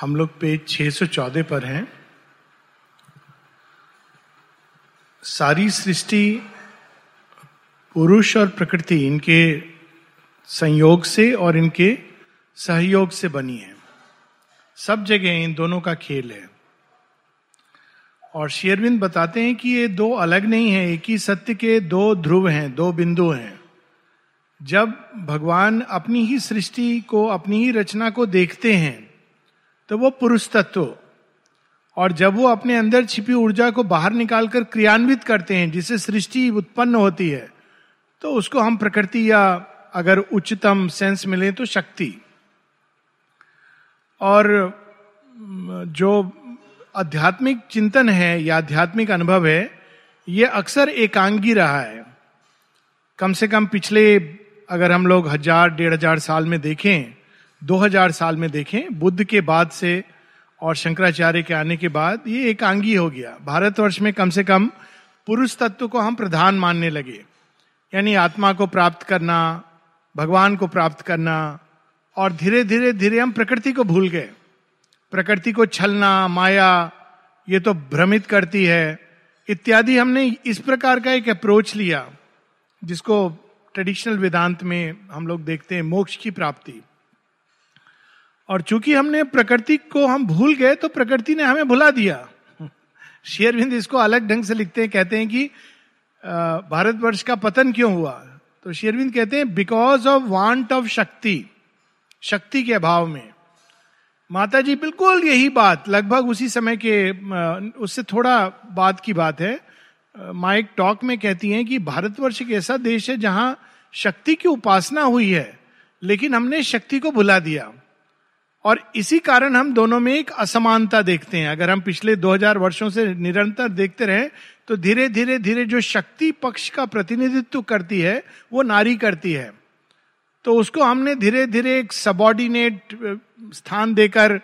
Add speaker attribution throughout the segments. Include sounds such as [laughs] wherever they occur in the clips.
Speaker 1: हम लोग पेज 614 पर हैं। सारी सृष्टि, पुरुष और प्रकृति इनके संयोग से और इनके सहयोग से बनी है। सब जगह इन दोनों का खेल है। और शेयरविंद बताते हैं कि ये दो अलग नहीं है, एक ही सत्य के दो ध्रुव हैं, दो बिंदु हैं। जब भगवान अपनी ही सृष्टि को, अपनी ही रचना को देखते हैं तो वो पुरुष तत्व। और जब वो अपने अंदर छिपी ऊर्जा को बाहर निकालकर क्रियान्वित करते हैं, जिससे सृष्टि उत्पन्न होती है तो उसको हम प्रकृति या अगर उच्चतम सेंस मिले तो शक्ति। और जो आध्यात्मिक चिंतन है या आध्यात्मिक अनुभव है, ये अक्सर एकांगी रहा है। कम से कम पिछले, अगर हम लोग हज़ार, डेढ़ हज़ार साल में देखें दो हज़ार साल में देखें, बुद्ध के बाद से और शंकराचार्य के आने के बाद ये एकांगी हो गया। भारतवर्ष में कम से कम पुरुष तत्व को हम प्रधान मानने लगे। यानी आत्मा को प्राप्त करना, भगवान को प्राप्त करना और धीरे धीरे धीरे हम प्रकृति को भूल गए। प्रकृति को छलना, माया, ये तो भ्रमित करती है। इत्यादि हमने इस प्रकार का एक अप्रोच लिया, जिसको ट्रेडिशनल वेदांत में हम लोग देखते हैं, मोक्ष की प्राप्ति। और चूँकि हमने प्रकृति को हम भूल गए तो प्रकृति ने हमें भुला दिया। शेयरविंद इसको अलग ढंग से लिखते हैं, कहते हैं कि भारतवर्ष का पतन क्यों हुआ? तो शेरविंद कहते हैं बिकॉज़ ऑफ़ वांट ऑफ़ शक्ति शक्ति के अभाव में। माता जी बिल्कुल यही बात, लगभग उसी समय के उससे थोड़ा बाद की बात है। माइक टॉक में कहती हैं कि भारतवर्ष एक ऐसा देश है जहाँ शक्ति की उपासना हुई है, लेकिन हमने शक्ति को भुला दिया। और इसी कारण हम दोनों में एक असमानता देखते हैं। अगर हम पिछले 2000 वर्षों से निरंतर देखते रहे तो धीरे धीरे धीरे जो शक्ति पक्ष का प्रतिनिधित्व करती है, वो नारी करती है। तो उसको हमने धीरे धीरे एक सबॉर्डिनेट स्थान देकर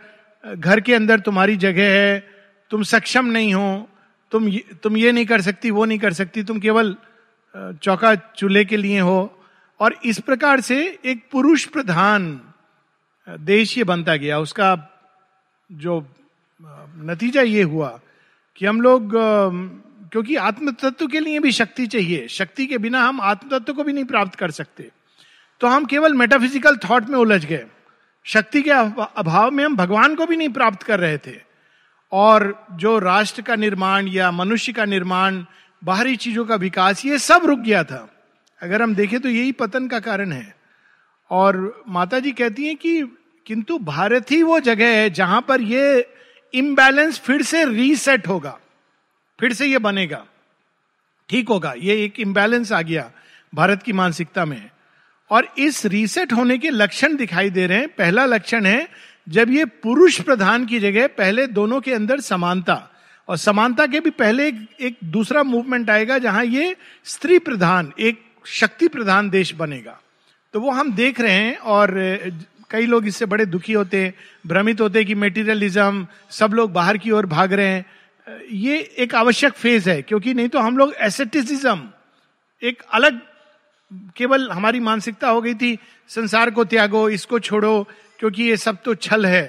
Speaker 1: घर के अंदर तुम्हारी जगह है, तुम सक्षम नहीं हो, तुम तुम ये नहीं कर सकती, वो नहीं कर सकती, तुम केवल चौका चूल्हे के लिए हो। और इस प्रकार से एक पुरुष प्रधान देश ये बनता गया। उसका जो नतीजा ये हुआ कि हम लोग क्योंकि आत्म तत्व के लिए भी शक्ति चाहिए। शक्ति के बिना हम आत्म तत्व को भी नहीं प्राप्त कर सकते। तो हम केवल मेटाफिजिकल थॉट में उलझ गए। शक्ति के अभाव में हम भगवान को भी नहीं प्राप्त कर रहे थे। और जो राष्ट्र का निर्माण या मनुष्य का निर्माण, बाहरी चीज़ों का विकास, ये सब रुक गया था। अगर हम देखें तो यही पतन का कारण है। और माता जी कहती हैं कि किंतु भारत ही वो जगह है जहाँ पर ये इम्बैलेंस फिर से रीसेट होगा फिर से ये बनेगा। ठीक होगा ये एक इम्बैलेंस आ गया भारत की मानसिकता में। और इस रीसेट होने के लक्षण दिखाई दे रहे हैं। पहला लक्षण है जब ये पुरुष प्रधान की जगह पहले दोनों के अंदर समानता और समानता के भी पहले एक, एक दूसरा मूवमेंट आएगा जहाँ ये स्त्री प्रधान एक शक्ति प्रधान देश बनेगा। तो वो हम देख रहे हैं और कई लोग इससे बड़े दुखी होते हैं, भ्रमित होते कि मेटीरियलिज्म सब लोग बाहर की ओर भाग रहे हैं। ये एक आवश्यक फ़ेज़ है, क्योंकि नहीं तो हम लोग एसेटिसिज्म एक अलग, केवल हमारी मानसिकता हो गई थी, संसार को त्यागो, इसको छोड़ो, क्योंकि ये सब तो छल है।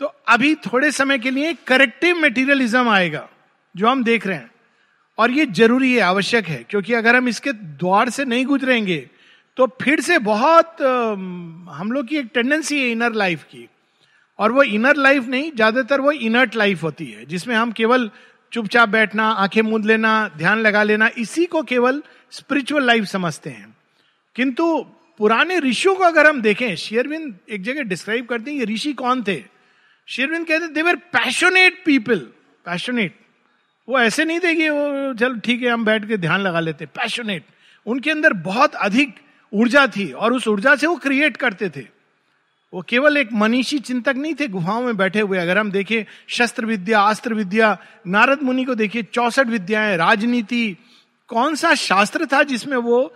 Speaker 1: तो अभी थोड़े समय के लिए करेक्टिव मेटीरियलिज्म आएगा, जो हम देख रहे हैं। और ये ज़रूरी है, आवश्यक है, क्योंकि अगर हम इसके द्वार से नहीं गुजरेंगे तो फिर से बहुत हम लोग की एक टेंडेंसी है इनर लाइफ की। और वो इनर लाइफ नहीं, ज़्यादातर वो इनर्ट लाइफ होती है, जिसमें हम केवल चुपचाप बैठना, आँखें मूंद लेना, ध्यान लगा लेना, इसी को केवल स्पिरिचुअल लाइफ समझते हैं। किंतु पुराने ऋषियों को अगर हम देखें शेयरविंद एक जगह डिस्क्राइब करते हैं, ये ऋषि कौन थे? शेयरविंद कहते देवर पैशनेट पीपल पैशनेट वो ऐसे नहीं थे कि वो, चलो, ठीक है, हम बैठ के ध्यान लगा लेते। पैशनेट उनके अंदर बहुत अधिक ऊर्जा थी और उस ऊर्जा से वो क्रिएट करते थे। वो केवल एक मनीषी चिंतक नहीं थे गुफाओं में बैठे हुए। अगर हम देखें शस्त्र विद्या, अस्त्र विद्या, नारद मुनि को देखिए, चौसठ विद्याएँ, राजनीति, कौन सा शास्त्र था जिसमें वो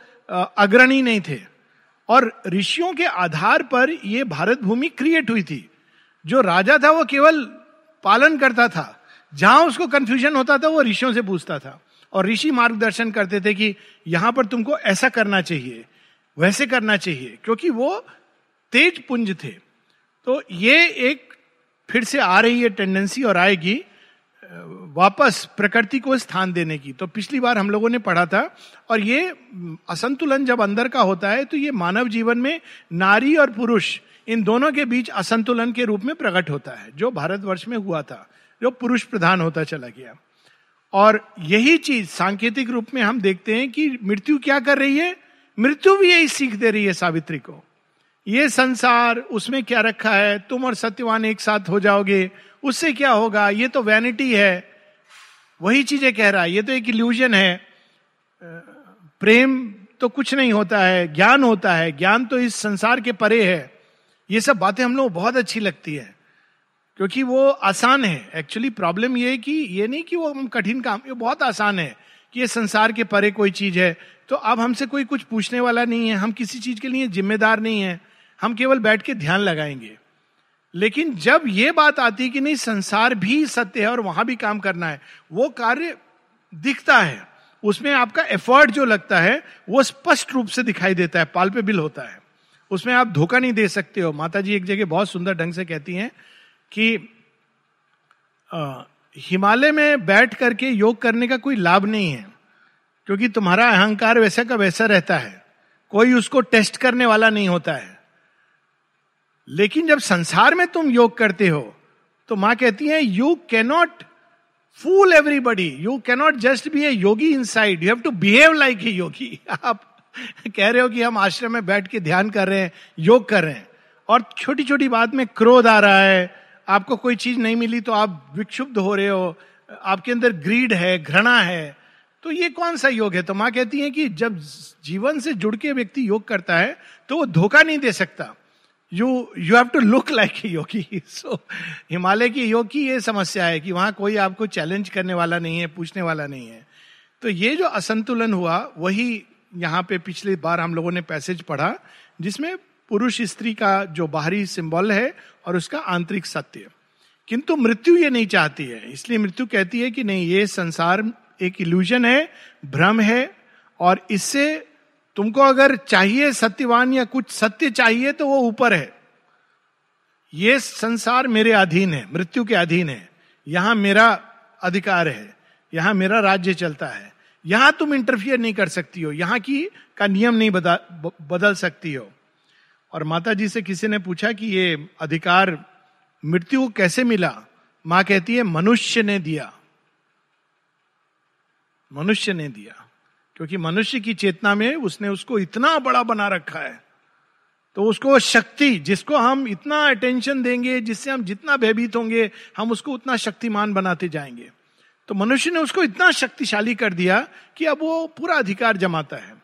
Speaker 1: अग्रणी नहीं थे? और ऋषियों के आधार पर यह भारत भूमि क्रिएट हुई थी। जो राजा था वो केवल पालन करता था। जहाँ उसको कंफ्यूजन होता था, वो ऋषियों से पूछता था। और ऋषि मार्गदर्शन करते थे कि यहाँ पर तुमको ऐसा करना चाहिए। वैसे करना चाहिए, क्योंकि वो तेज पुंज थे। तो ये एक फिर से आ रही है टेंडेंसी और आएगी वापस प्रकृति को स्थान देने की। तो पिछली बार हम लोगों ने पढ़ा था, और ये असंतुलन जब अंदर का होता है तो ये मानव जीवन में नारी और पुरुष, इन दोनों के बीच असंतुलन के रूप में प्रकट होता है, जो भारतवर्ष में हुआ था, जो पुरुष प्रधान होता चला गया। और यही चीज़ सांकेतिक रूप में हम देखते हैं कि मृत्यु क्या कर रही है? मृत्यु भी यही सीख दे रही है सावित्री को। ये संसार, उसमें क्या रखा है? तुम और सत्यवान एक साथ हो जाओगे। उससे क्या होगा? ये तो वैनिटी है। वही चीज़ें कह रहा है। ये तो एक इल्यूजन है। प्रेम तो कुछ नहीं होता है। ज्ञान होता है। ज्ञान तो इस संसार के परे है। ये सब बातें हम लोग बहुत अच्छी लगती है। क्योंकि वो आसान है। एक्चुअली प्रॉब्लम ये है कि ये नहीं कि वो हम कठिन काम, ये बहुत आसान है कि ये संसार के परे कोई चीज़ है। तो अब हमसे कोई कुछ पूछने वाला नहीं है। हम किसी चीज़ के लिए जिम्मेदार नहीं है। हम केवल बैठ के ध्यान लगाएँगे। लेकिन जब ये बात आती है कि नहीं, संसार भी सत्य है और वहाँ भी काम करना है, वो कार्य दिखता है। उसमें आपका एफर्ट जो लगता है, वो स्पष्ट रूप से दिखाई देता है पाल्पेबल होता है। उसमें आप धोखा नहीं दे सकते हो। माता जी एक जगह बहुत सुंदर ढंग से कहती हैं कि हिमालय में बैठ करके योग करने का कोई लाभ नहीं है। क्योंकि तुम्हारा अहंकार वैसा का वैसा रहता है। कोई उसको टेस्ट करने वाला नहीं होता है। लेकिन जब संसार में तुम योग करते हो तो माँ कहती है you cannot fool everybody you cannot just be a yogi inside you have to behave like a yogi आप कह रहे हो कि हम आश्रम में बैठ के ध्यान कर रहे हैं, योग कर रहे हैं। और छोटी छोटी बात में क्रोध आ रहा है। आपको कोई चीज़ नहीं मिली तो आप विक्षुब्ध हो रहे हो। आपके अंदर ग्रीड है, घृणा है। तो ये कौन सा योग है? तो माँ कहती है कि जब जीवन से जुड़ के व्यक्ति योग करता है तो वो धोखा नहीं दे सकता। You you have to look like yogi so Himalaya की योग की ये समस्या है कि वहाँ कोई आपको चैलेंज करने वाला नहीं है, पूछने वाला नहीं है। तो ये जो असंतुलन हुआ, वही यहाँ पे पिछली बार हम लोगों ने पैसेज पढ़ा, जिसमें पुरुष स्त्री का जो बाहरी सिंबल है और उसका आंतरिक सत्य। किंतु मृत्यु ये नहीं चाहती है। इसलिए मृत्यु कहती है कि नहीं, ये संसार एक इल्यूजन है भ्रम है और इससे तुमको अगर चाहिए सत्यवान या कुछ सत्य चाहिए तो वो ऊपर है। ये संसार मेरे अधीन है मृत्यु के अधीन है। यहाँ मेरा अधिकार है यहाँ मेरा राज्य चलता है। यहाँ तुम इंटरफियर नहीं कर सकती हो यहाँ की का नियम नहीं बदा, बदल सकती हो। और माता जी से किसी ने पूछा कि ये अधिकार मृत्यु को कैसे मिला? माँ कहती है मनुष्य ने दिया। मनुष्य ने दिया। क्योंकि मनुष्य की चेतना में उसने उसको इतना बड़ा बना रखा है। तो उसको शक्ति, जिसको हम इतना अटेंशन देंगे, जिससे हम जितना भयभीत होंगे, हम उसको उतना शक्तिमान बनाते जाएँगे। तो मनुष्य ने उसको इतना शक्तिशाली कर दिया कि अब वो पूरा अधिकार जमाता है।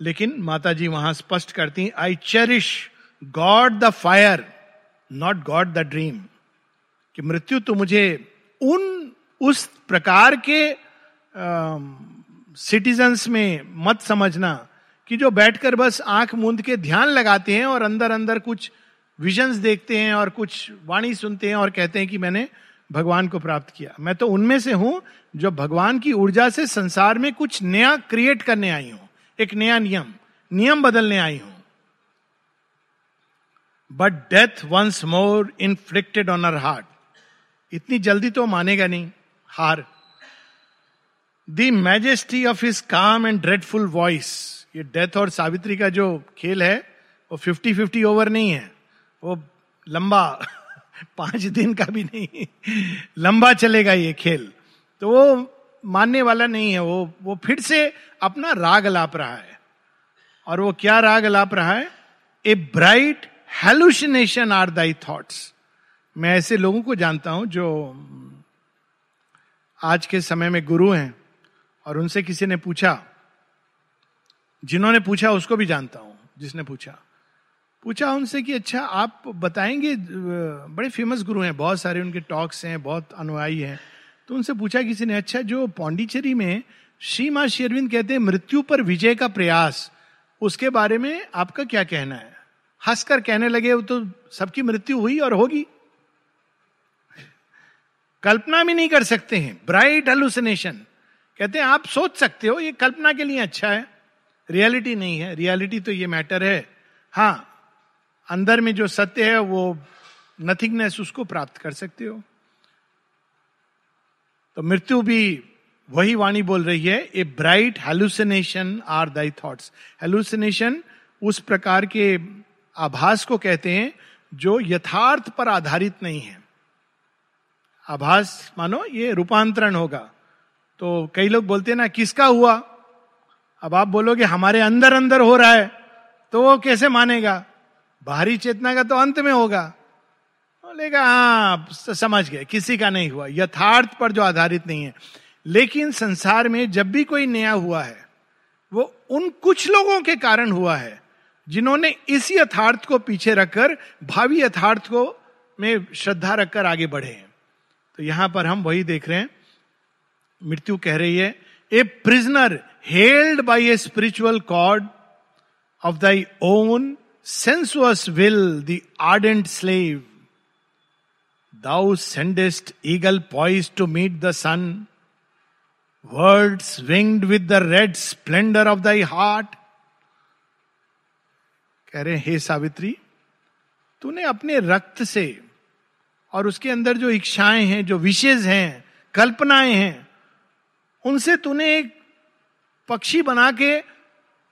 Speaker 1: लेकिन माता जी वहाँ स्पष्ट करती I cherish God the fire not God the dream कि मृत्यु तो मुझे उन उस प्रकार के सिटीजन्स में मत समझना कि जो बैठकर बस आँख मूंद के ध्यान लगाते हैं और अंदर अंदर कुछ विजन्स देखते हैं और कुछ वाणी सुनते हैं और कहते हैं कि मैंने भगवान को प्राप्त किया। मैं तो उनमें से हूँ जो भगवान की ऊर्जा से संसार में कुछ नया क्रिएट करने आई हूँ। एक नया नियम नियम बदलने आई हूँ। But death once more inflicted on our heart इतनी जल्दी तो मानेगा नहीं। हार। The majesty of his calm and dreadful voice ये डेथ और सावित्री का जो खेल है, वो फिफ्टी फिफ्टी ओवर नहीं है। वो लंबा, [laughs] पाँच दिन का भी नहीं, लंबा चलेगा ये खेल। तो वो मानने वाला नहीं है, वो वो फिर से अपना राग लाप रहा है। और वो क्या राग लाप रहा है? A bright hallucination are thy thoughts मैं ऐसे लोगों को जानता हूँ जो आज के समय में गुरु हैं और उनसे किसी ने पूछा, जिन्होंने पूछा उसको भी जानता हूँ, जिसने पूछा। पूछा उनसे कि अच्छा आप बताएँगे, बड़े फ़ेमस गुरु हैं, बहुत सारे उनके टॉक्स हैं, बहुत अनुयायी हैं। तो उनसे पूछा किसी ने अच्छा जो पौंडीचेरी में श्री माँ शेरविंद कहते हैं, मृत्यु पर विजय का प्रयास, उसके बारे में आपका क्या कहना है? हंसकर कहने लगे, वो तो सबकी मृत्यु हुई और होगी। कल्पना भी नहीं कर सकते हैं। ब्राइट हेलुसिनेशन कहते हैं, आप सोच सकते हो, ये कल्पना के लिए अच्छा है। रियलिटी नहीं है। रियलिटी तो ये मैटर है। हाँ अंदर में जो सत्य है, वो नथिंगनेस उसको प्राप्त कर सकते हो। तो मृत्यु भी वही वाणी बोल रही है, a bright hallucination are thy thoughts hallucination उस प्रकार के आभास को कहते हैं, जो यथार्थ पर आधारित नहीं है। आभास, मानो ये रूपांतरण होगा। तो कई लोग बोलते हैं ना, किसका हुआ? अब आप बोलोगे, हमारे अंदर अंदर हो रहा है तो वो कैसे मानेगा? बाहरी चेतना का तो अंत में होगा। बोलेगा हाँ समझ गए, किसी का नहीं हुआ, यथार्थ पर जो आधारित नहीं है। लेकिन संसार में जब भी कोई नया हुआ है, वो उन कुछ लोगों के कारण हुआ है, जिन्होंने इस यथार्थ को पीछे रखकर, भावी यथार्थ को में श्रद्धा रखकर आगे बढ़े हैं। तो यहाँ पर हम वही देख रहे हैं। मृत्यु कह रही है, a prisoner held by a spiritual cord of thy own sensuous will the ardent slave thou sendest eagle poised to meet the sun words winged with the red splendour of thy heart कह रहे हे सावित्री, तूने अपने रक्त से और उसके अंदर जो इच्छाएँ हैं, जो विशेष हैं, कल्पनाएँ हैं, उनसे तूने एक पक्षी बना के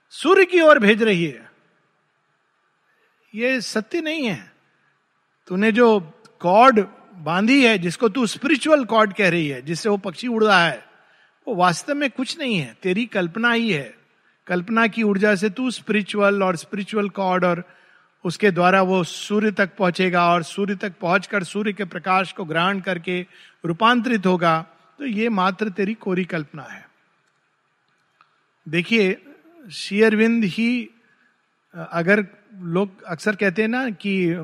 Speaker 1: सूर्य की ओर भेज रही है। ये सत्य नहीं है। तूने जो कॉर्ड बांधी है, जिसको तू स्पिरिचुअल कॉर्ड कह रही है, जिससे वो पक्षी उड़ रहा है, वो वास्तव में कुछ नहीं है। तेरी कल्पना ही है। कल्पना की ऊर्जा से तू स्पिरिचुअल और स्पिरिचुअल कॉड और उसके द्वारा वो सूर्य तक पहुंचेगा और सूर्य तक पहुंचकर सूर्य के प्रकाश को ग्रहण करके रूपांतरित होगा। तो ये मात्र तेरी कोरी कल्पना है। देखिए, शेयरविंद ही, अगर लोग अक्सर कहते हैं ना कि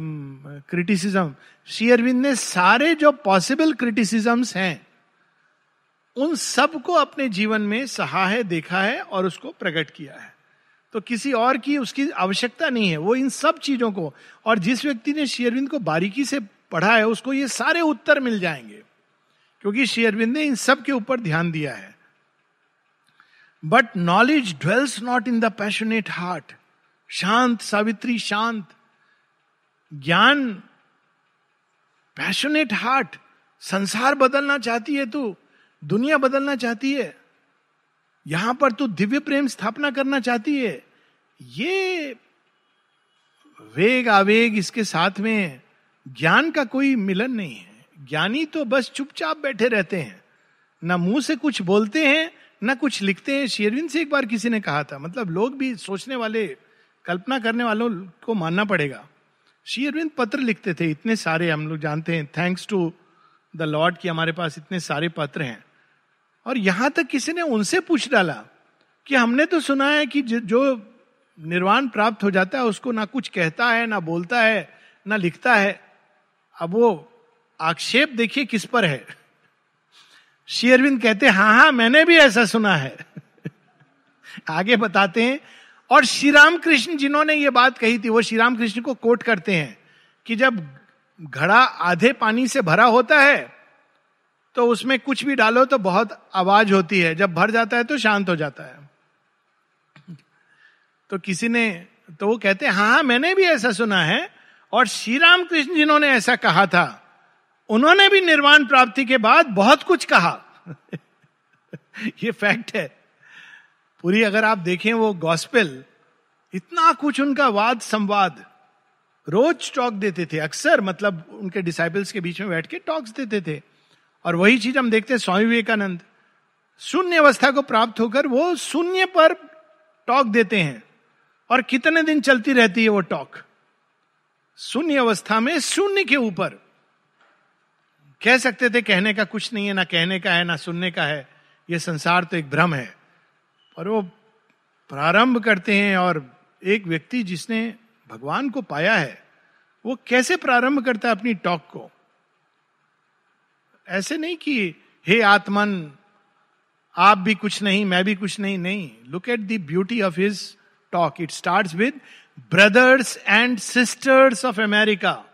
Speaker 1: क्रिटिसिज्म शेयरविंद ने सारे जो पॉसिबल क्रिटिसिजम्स हैं, उन सबको अपने जीवन में सहा है, देखा है और उसको प्रकट किया है। तो किसी और की उसकी आवश्यकता नहीं है। वो इन सब चीज़ों को और जिस व्यक्ति ने शेयरविंद को बारीकी से पढ़ा है, उसको ये सारे उत्तर मिल जाएँगे। क्योंकि शेयरविंद ने इन सब के ऊपर ध्यान दिया है। But knowledge dwells not in the passionate heart शांत, सावित्री, शांत। ज्ञान पैशनेट हार्ट संसार बदलना चाहती है तू। दुनिया बदलना चाहती है। यहाँ पर तो दिव्य प्रेम स्थापना करना चाहती है। ये वेग आवेग इसके साथ में ज्ञान का कोई मिलन नहीं है। ज्ञानी तो बस चुपचाप बैठे रहते हैं। ना मुँह से कुछ बोलते हैं, ना कुछ लिखते हैं। शेरविन से एक बार किसी ने कहा था मतलब लोग भी सोचने वाले, कल्पना करने वालों को मानना पड़ेगा। शेरविंद पत्र लिखते थे, इतने सारे हम लोग जानते हैं। थैंक्स टू द लॉर्ड कि हमारे पास इतने सारे पत्र हैं। और यहाँ तक किसी ने उनसे पूछ डाला कि हमने तो सुना है कि जो निर्वाण प्राप्त हो जाता है, उसको ना कुछ कहता है, ना बोलता है, ना लिखता है। अब वो आक्षेप देखिए किस पर है। शेयरविंद कहते हैं हाँ हाँ मैंने भी ऐसा सुना है। [laughs] आगे बताते हैं, और श्री राम कृष्ण जिन्होंने ये बात कही थी, वो श्री राम कृष्ण को कोट करते हैं कि जब घड़ा आधे पानी से भरा होता है तो उसमें कुछ भी डालो तो बहुत आवाज़ होती है। जब भर जाता है तो शांत हो जाता है। तो किसी ने तो वो कहते हैं हाँ हाँ मैंने भी ऐसा सुना है और श्री राम कृष्ण जिन्होंने ऐसा कहा था, उन्होंने भी निर्वाण प्राप्ति के बाद बहुत कुछ कहा। [laughs] ये फैक्ट है। पूरी अगर आप देखें वो गॉस्पेल, इतना कुछ उनका वाद संवाद, रोज टॉक देते थे, अक्सर मतलब उनके डिसाइबल्स के बीच में बैठ के टॉक्स देते थे। और वही चीज़ हम देखते हैं स्वामी विवेकानंद। शून्य अवस्था को प्राप्त होकर वो शून्य पर टॉक देते हैं। और कितने दिन चलती रहती है वो टॉक? शून्य अवस्था में शून्य के ऊपर। कह सकते थे कहने का कुछ नहीं है, ना कहने का है, ना सुनने का है। ये संसार तो एक भ्रम है। पर वो प्रारंभ करते हैं और एक व्यक्ति जिसने भगवान को पाया है, वो कैसे प्रारंभ करता है अपनी टॉक को? ऐसे नहीं कि, हे आत्मन, आप भी कुछ नहीं, मैं भी कुछ नहीं। नहीं look at the beauty of his talk it start with brothers and sisters of America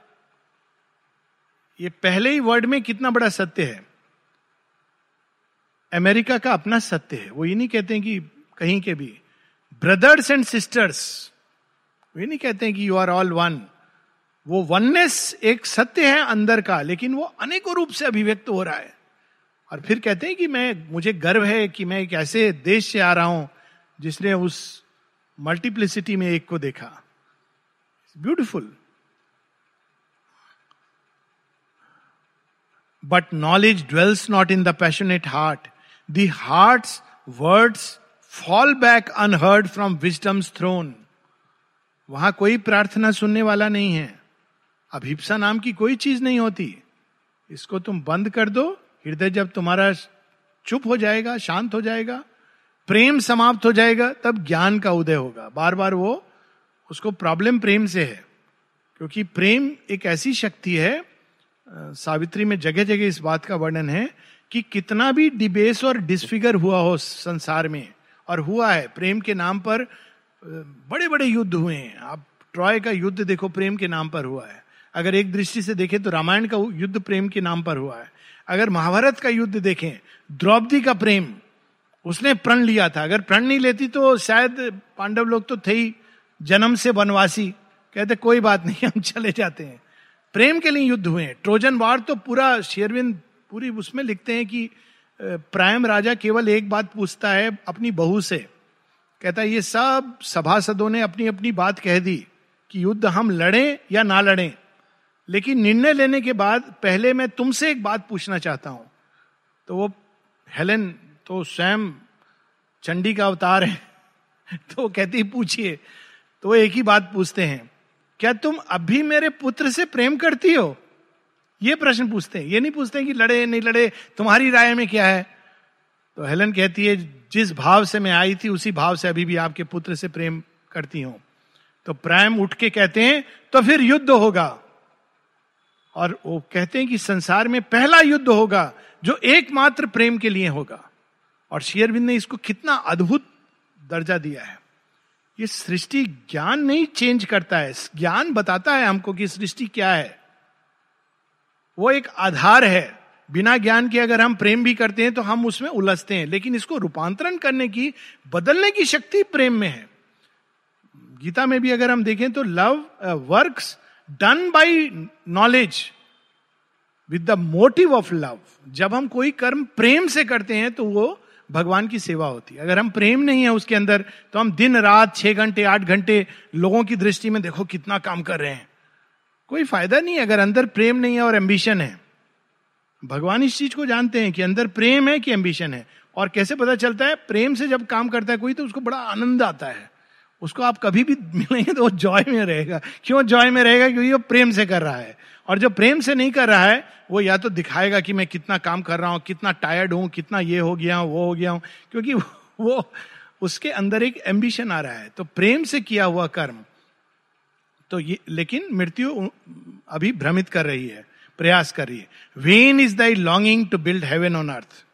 Speaker 1: ये पहले ही वर्ड में कितना बड़ा सत्य है। अमेरिका का अपना सत्य है। वो ये नहीं कहते हैं कि कहीं के भी। ब्रदर्स एंड सिस्टर्स ये नहीं कहते हैं कि यू आर ऑल वन वो वननेस एक सत्य है अंदर का, लेकिन वो अनेकों रूप से अभिव्यक्त हो रहा है। और फिर कहते हैं कि मैं, मुझे गर्व है कि मैं एक ऐसे देश से आ रहा हूँ जिसने उस मल्टीप्लिसिटी में एक को देखा। Beautiful but knowledge dwells not in the passionate heart the words fall back unheard from wisdom's throne वहाँ कोई प्रार्थना सुनने वाला नहीं है। अभिप्सा नाम की कोई चीज़ नहीं होती। इसको तुम बंद कर दो, हृदय जब तुम्हारा चुप हो जाएगा, शांत हो जाएगा, प्रेम समाप्त हो जाएगा, तब ज्ञान का उदय होगा। बार बार वो, उसको प्रॉब्लम प्रेम से है। क्योंकि प्रेम एक ऐसी शक्ति है सावित्री में जगह जगह इस बात का वर्णन है कि कितना भी डिबेस और डिसफिगर हुआ हो संसार में, और हुआ है, प्रेम के नाम पर बड़े बड़े युद्ध हुए हैं। आप ट्रॉय का युद्ध देखो, प्रेम के नाम पर हुआ है। अगर एक दृष्टि से देखें तो रामायण का युद्ध प्रेम के नाम पर हुआ है। अगर महाभारत का युद्ध देखें, द्रौपदी का प्रेम, उसने प्रण लिया था। अगर प्रण नहीं लेती तो शायद पांडव लोग तो थे ही, जन्म से वनवासी। कहते, कोई बात नहीं, हम चले जाते हैं। प्रेम के लिए युद्ध हुए ट्रोजन वार तो पूरा शेरविंद पूरी उसमें लिखते हैं कि प्रायम राजा केवल एक बात पूछता है, अपनी बहू से। कहता है, ये सब सभासदों ने अपनी अपनी बात कह दी कि युद्ध हम लड़ें या ना लड़े। लेकिन निर्णय लेने के बाद पहले मैं तुमसे एक बात पूछना चाहता हूँ। तो वो हेलेन तो स्वयं चंडी का अवतार है। [laughs] तो कहती, पूछिए। तो एक ही बात पूछते हैं, क्या तुम अभी मेरे पुत्र से प्रेम करती हो? ये प्रश्न पूछते हैं। ये नहीं पूछते कि लड़े, नहीं लड़े, तुम्हारी राय में क्या है? तो हेलन कहती है, जिस भाव से मैं आई थी, उसी भाव से अभी भी आपके पुत्र से प्रेम करती हूँ। तो प्रेम उठ के कहते हैं तो फिर युद्ध होगा। और वो कहते हैं कि संसार में पहला युद्ध होगा जो एकमात्र प्रेम के लिए होगा। और शेयरविंद ने इसको कितना अद्भुत दर्जा दिया है। ये सृष्टि ज्ञान नहीं चेंज करता है। ज्ञान बताता है हमको कि सृष्टि क्या है। वो एक आधार है। बिना ज्ञान के अगर हम प्रेम भी करते हैं तो हम उसमें उलझते हैं। लेकिन इसको रूपांतरण करने की, बदलने की शक्ति प्रेम में है। गीता में भी अगर हम देखें तो love works done by knowledge with the motive of love जब हम कोई कर्म प्रेम से करते हैं तो वो भगवान की सेवा होती है। अगर हम प्रेम नहीं है उसके अंदर तो हम दिन, रात, छह घंटे, आठ घंटे लोगों की दृष्टि में देखो कितना काम कर रहे हैं। कोई फ़ायदा नहीं अगर अंदर प्रेम नहीं है और एम्बिशन है। भगवान इस चीज़ को जानते हैं कि अंदर प्रेम है कि एम्बिशन है। और कैसे पता चलता है? प्रेम से जब काम करता है कोई तो उसको बड़ा आनंद आता है। उसको आप कभी भी [laughs] मिलेंगे तो वो जॉय में रहेगा। क्यों जॉय में रहेगा? क्योंकि वो प्रेम से कर रहा है। और जो प्रेम से नहीं कर रहा है, वो या तो दिखाएगा कि मैं कितना काम कर रहा हूँ, कितना टायर्ड हूँ, कितना ये हो गया हूँ वो हो गया हूँ। क्योंकि वो उसके अंदर एक एम्बिशन आ रहा है। तो प्रेम से किया हुआ कर्म। तो ये, लेकिन मृत्यु अभी भ्रमित कर रही है, प्रयास कर रही है। Vain is thy longing to build heaven on earth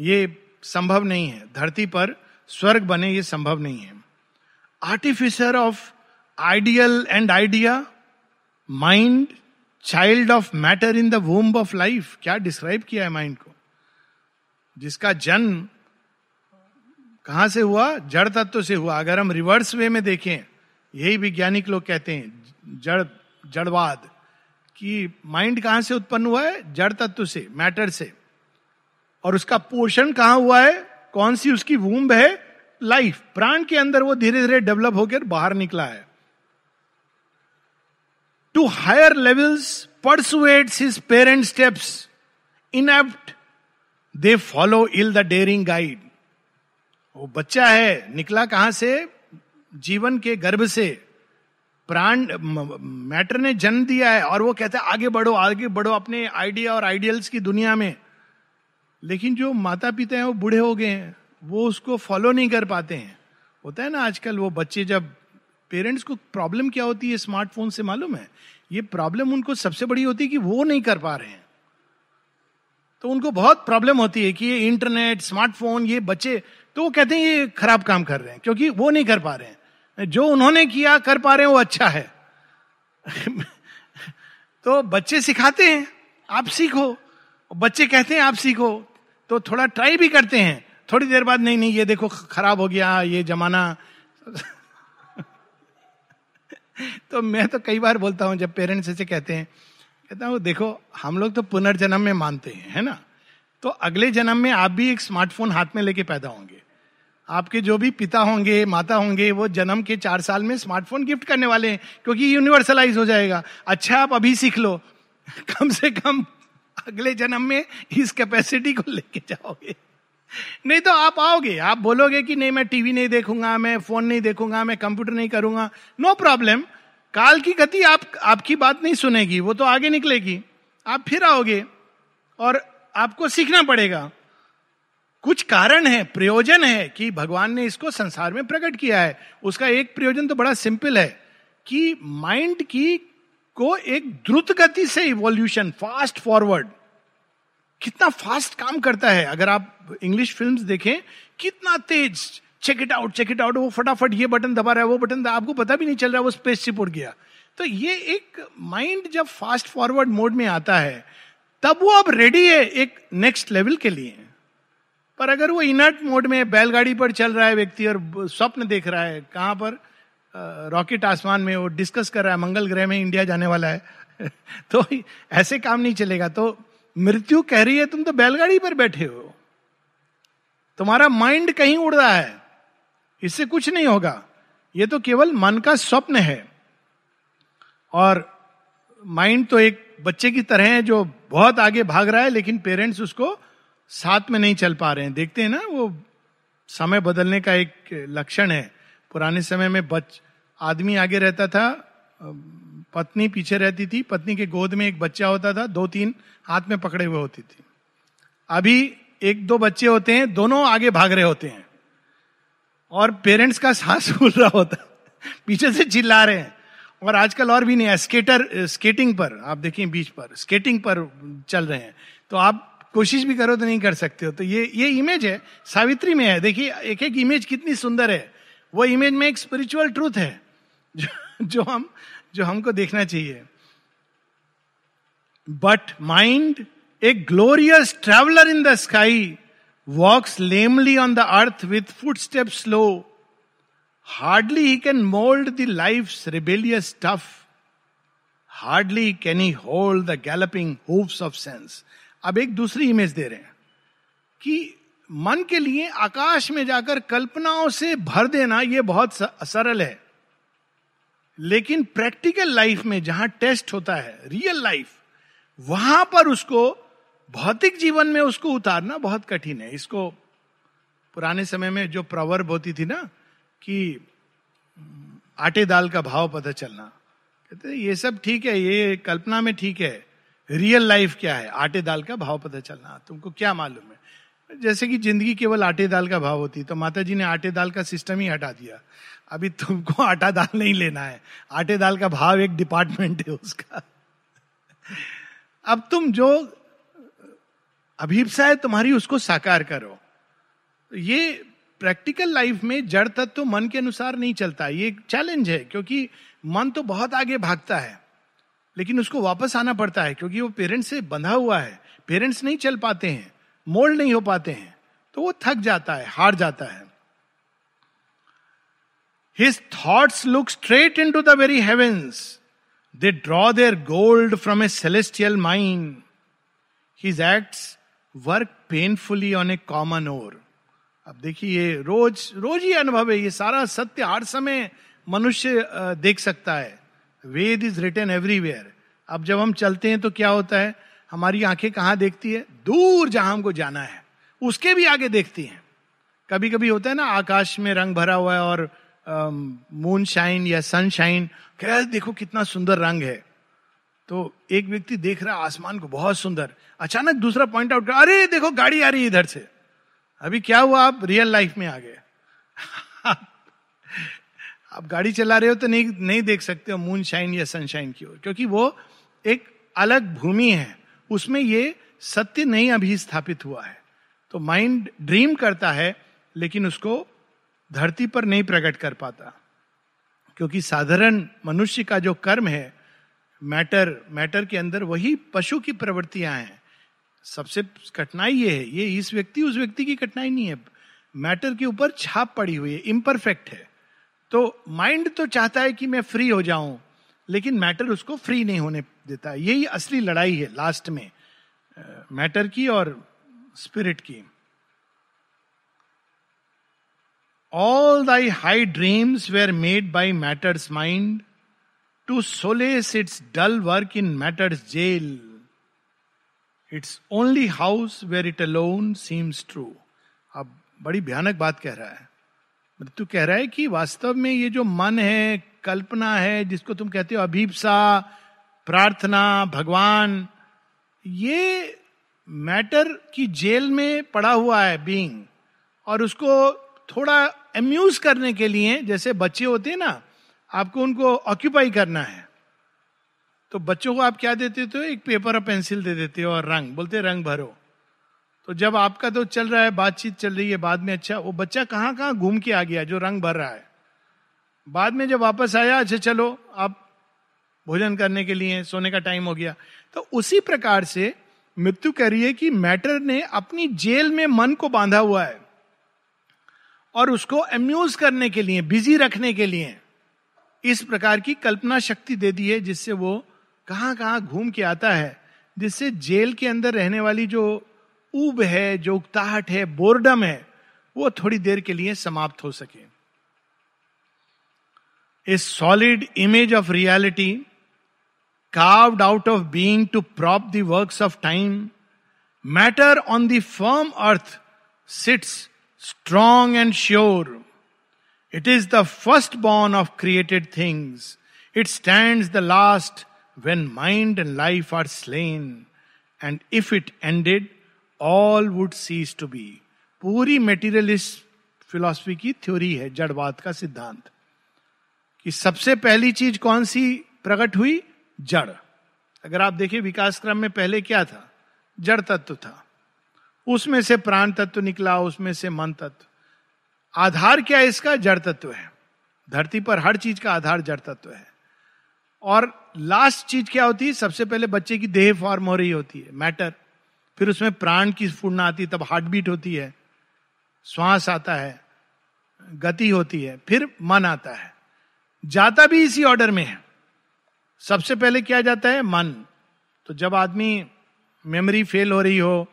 Speaker 1: ये संभव नहीं है। धरती पर स्वर्ग बने ये संभव नहीं है। Artificer of ideal and idea mind child of matter in the womb of life क्या डिस्क्राइब किया है माइंड को? जिसका जन्म कहाँ से हुआ? जड़ तत्व से हुआ। अगर हम रिवर्स वे में देखें, यही वैज्ञानिक लोग कहते हैं, जड़, जड़वाद, कि माइंड कहाँ से उत्पन्न हुआ है? जड़ तत्व से मैटर से। और उसका पोषण कहाँ हुआ है? कौन सी उसकी वूम्ब है? लाइफ प्राण के अंदर वो धीरे धीरे डेवलप होकर बाहर निकला है। To higher levels persuades his parent steps inapt they follow ill the daring guide वो बच्चा है, निकला कहाँ से? जीवन के गर्भ से। प्राण मैटर ने जन्म दिया है और वो कहता है, आगे बढ़ो आगे बढ़ो अपने आइडिया और आइडियल्स की दुनिया में। लेकिन जो माता पिता हैं, वो बूढ़े हो गए हैं। वो उसको फॉलो नहीं कर पाते हैं। होता है ना आजकल वो बच्चे जब पेरेंट्स को प्रॉब्लम क्या होती है स्मार्टफ़ोन से मालूम है? ये प्रॉब्लम उनको सबसे बड़ी होती है कि वो नहीं कर पा रहे हैं। तो उनको बहुत प्रॉब्लम होती है कि ये इंटरनेट स्मार्टफ़ोन ये बच्चे तो वो कहते हैं ये खराब काम कर रहे हैं, क्योंकि वो नहीं कर पा रहे हैं। जो उन्होंने किया कर पा रहे हैं वो अच्छा है। [laughs] तो बच्चे सिखाते हैं, आप सीखो। बच्चे कहते हैं आप सीखो। तो थोड़ा ट्राई भी करते हैं। थोड़ी देर बाद, नहीं नहीं, ये देखो खराब हो गया, ये जमाना। [laughs] तो मैं तो कई बार बोलता हूँ, जब पेरेंट्स ऐसे कहते हैं, कहता हूँ, देखो, हम लोग तो पुनर्जन्म में मानते हैं, है ना? तो अगले जन्म में आप भी एक स्मार्टफ़ोन हाथ में लेके पैदा होंगे। आपके जो भी पिता होंगे, माता होंगे, वो जन्म के चार साल में स्मार्टफ़ोन गिफ्ट करने वाले हैं, क्योंकि यूनिवर्सलाइज हो जाएगा। अच्छा आप अभी सीख लो। [laughs] कम से कम अगले जन्म में इस कैपेसिटी को लेके जाओगे। नहीं तो आप आओगे, आप बोलोगे कि नहीं, मैं टीवी नहीं देखूँगा, मैं फ़ोन नहीं देखूँगा, मैं कंप्यूटर नहीं करूँगा। नो no प्रॉब्लम काल की गति आप, आपकी बात नहीं सुनेगी, वो तो आगे निकलेगी। आप फिर आओगे और आपको सीखना पड़ेगा। कुछ कारण है, प्रयोजन है कि भगवान ने इसको संसार में प्रकट किया है। उसका एक प्रयोजन तो बड़ा सिंपल है कि माइंड की को एक द्रुत गति से इवोल्यूशन फास्ट फॉरवर्ड कितना फास्ट काम करता है। अगर आप इंग्लिश फ़िल्म देखें, कितना तेज। Check it out check it out वो फटाफट ये बटन दबा रहा है, वो बटन आपको पता भी नहीं चल रहा, वो स्पेस शिप उड़ गया। तो ये एक माइंड जब फास्ट फॉरवर्ड मोड में आता है, तब वो अब रेडी है एक नेक्स्ट लेवल के लिए। पर अगर वो इनर्ट मोड में बैलगाड़ी पर चल रहा है व्यक्ति और स्वप्न देख रहा है, कहाँ पर रॉकेट आसमान में वो डिस्कस कर रहा है, मंगल ग्रह में इंडिया जाने वाला है [laughs] तो ऐसे काम नहीं चलेगा। तो मृत्यु कह रही है, तुम तो बैलगाड़ी पर बैठे हो। तुम्हारा माइंड कहीं उड़ रहा है। इससे कुछ नहीं होगा। ये तो केवल मन का स्वप्न है। और माइंड तो एक बच्चे की तरह है जो बहुत आगे भाग रहा है, लेकिन पेरेंट्स उसको साथ में नहीं चल पा रहे हैं। देखते हैं ना, वो समय बदलने का एक लक्षण है। पुराने समय में बच, आदमी आगे रहता था पत्नी पीछे रहती थी, पत्नी के गोद में एक बच्चा होता था, दो तीन हाथ में पकड़े हुए होती थी। अभी एक दो बच्चे होते हैं, दोनों आगे भाग रहे होते हैं। और पेरेंट्स का सांस फूल रहा होता पीछे से चिल्ला रहे हैं। और आजकल और भी नहीं है, स्केटर, स्केटिंग पर, आप देखिए बीच पर, स्केटिंग पर चल रहे हैं। तो आप कोशिश भी करो तो नहीं कर सकते हो। तो ये ये इमेज है, सावित्री में है। देखिए एक एक इमेज कितनी सुंदर है। वो इमेज में एक स्पिरिचुअल ट्रूथ है। जो, जो हम जो हमको देखना चाहिए। But mind a glorious traveller in the sky walks lamely on the earth with foot step slow hardly he can mould the life rebellious tough hardly can he hold the galloping hopes of sense अब एक दूसरी image दे रहे हैं कि मन के लिए आकाश में जाकर कल्पनाओं से भर देना यह बहुत सरल है। लेकिन प्रैक्टिकल लाइफ में जहाँ टेस्ट होता है, रियल लाइफ, वहाँ पर उसको, भौतिक जीवन में उसको उतारना बहुत कठिन है। इसको पुराने समय में जो प्रवर्ब होती थी ना, कि आटे दाल का भाव पता चलना। कहते ये सब ठीक है, ये कल्पना में ठीक है, रियल लाइफ क्या है? आटे दाल का भाव पता चलना, तुमको क्या मालूम है? जैसे कि ज़िंदगी केवल आटे दाल का भाव होती तो माता जी ने आटे दाल का सिस्टम ही हटा दिया। अभी तुमको आटा दाल नहीं लेना है। आटे दाल का भाव एक डिपार्टमेंट है उसका। अब तुम जो अभिप्सा है, तुम्हारी उसको साकार करो। ये प्रैक्टिकल लाइफ में जड़ तत्व तो मन के अनुसार नहीं चलता। ये एक चैलेंज है, क्योंकि मन तो बहुत आगे भागता है, लेकिन उसको वापस आना पड़ता है, क्योंकि वो पेरेंट्स से बंधा हुआ है। पेरेंट्स नहीं चल पाते हैं मोल्ड नहीं हो पाते हैं तो वो थक जाता है, हार जाता है। Thoughts look straight into the very heavens they draw their gold from a celestial mind his acts work painfully on a common ore अब देखिए, ये रोज रोज ही अनुभव है, ये सारा सत्य हर समय मनुष्य देख सकता है। वेद इज़ रिटर्न एवरीवेयर अब जब हम चलते हैं तो क्या होता है? हमारी आँखें कहाँ देखती है? दूर जहाँ हमको जाना है। उसके भी आगे देखती हैं। कभी कभी होता है ना, आकाश में रंग भरा हुआ है और मून शाइन या सन शाइन कह, देखो कितना सुंदर रंग है। तो एक व्यक्ति देख रहा है, आसमान को बहुत सुंदर। अचानक दूसरा पॉइंट आउट कर, अरे, देखो, गाड़ी आ रही है इधर से। अभी क्या हुआ, आप रियल लाइफ में आ गए। [laughs] आप गाड़ी चला रहे हो तो नहीं नहीं देख सकते हो मून शाइन या सनशाइन की ओर, क्योंकि वो एक अलग भूमि है। उसमें ये सत्य नहीं अभी स्थापित हुआ है। तो माइंड ड्रीम करता है, लेकिन उसको धरती पर नहीं प्रकट कर पाता। क्योंकि साधारण मनुष्य का जो कर्म है, मैटर मैटर के अंदर वही पशु की प्रवृत्तियाँ हैं। सबसे कठिनाई ये है, ये इस व्यक्ति, उस व्यक्ति की कठिनाई नहीं है। मैटर के ऊपर छाप पड़ी हुई है इम्परफेक्ट है। तो माइंड तो चाहता है कि मैं फ्री हो जाऊँ, लेकिन मैटर उसको फ्री नहीं होने देता। यही असली लड़ाई है लास्ट में मैटर की और स्पिरिट की। All thy high dreams were made by matter's mind to solace its dull work in matter's jail its only house where it alone seems true अब बड़ी भयानक बात कह रहा है। तू कह रहा है कि वास्तव में ये जो मन है, कल्पना है, जिसको तुम कहते हो अभीपसा, प्रार्थना, भगवान, ये मैटर की जेल में पड़ा हुआ है बींग और उसको थोड़ा अम्यूज करने के लिए, जैसे बच्चे होते हैं ना, आपको उनको ऑक्यूपाई करना है। तो बच्चों को आप क्या देते थे? एक पेपर और पेंसिल दे देते हो और रंग, बोलते रंग भरो। तो जब आपका तो चल रहा है, बातचीत चल रही है, बाद में अच्छा वो बच्चा कहाँ कहाँ घूम के आ गया जो रंग भर रहा है? बाद में जब वापस आया अच्छा चलो, आप भोजन करने के लिए, सोने का टाइम हो गया। तो उसी प्रकार से मृत्यु कह रही है कि मैटर ने अपनी जेल में मन को बांधा हुआ है। और उसको अम्यूज करने के लिए बिज़ी रखने के लिए इस प्रकार की कल्पना शक्ति दे दी है जिससे वो कहाँ कहाँ घूम के आता है जिससे जेल के अंदर रहने वाली जो ऊब है जो उकताहट है बोर्डम है वो थोड़ी देर के लिए समाप्त हो सके। A solid image of reality carved being to prop the works of time, matter on the firm earth sits strong and sure. It is the firstborn of created things. It stands the last when mind and life are slain. And if it ended, all would cease to be. पूरी materialist philosophy की theory है जड़वाद का सिद्धांत कि सबसे पहली चीज़ कौन सी प्रकट हुई जड़ अगर आप देखिए विकास क्रम में पहले क्या था जड़ तत्व था उसमें से प्राण तत्व निकला, उसमें से मन तत्व। आधार क्या है इसका? जड़ तत्व है। धरती पर हर चीज़ का आधार जड़ तत्व है। और लास्ट चीज़ क्या होती है? सबसे पहले बच्चे की देह फॉर्म हो रही होती है मैटर फिर उसमें प्राण की स्फूर्णा आती है, तब हार्ट बीट होती है। श्वास आता है, गति होती है, फिर मन आता है। जाता भी इसी ऑर्डर में है। सबसे पहले क्या जाता है? मन। तो जब आदमी मेमोरी फेल हो रही हो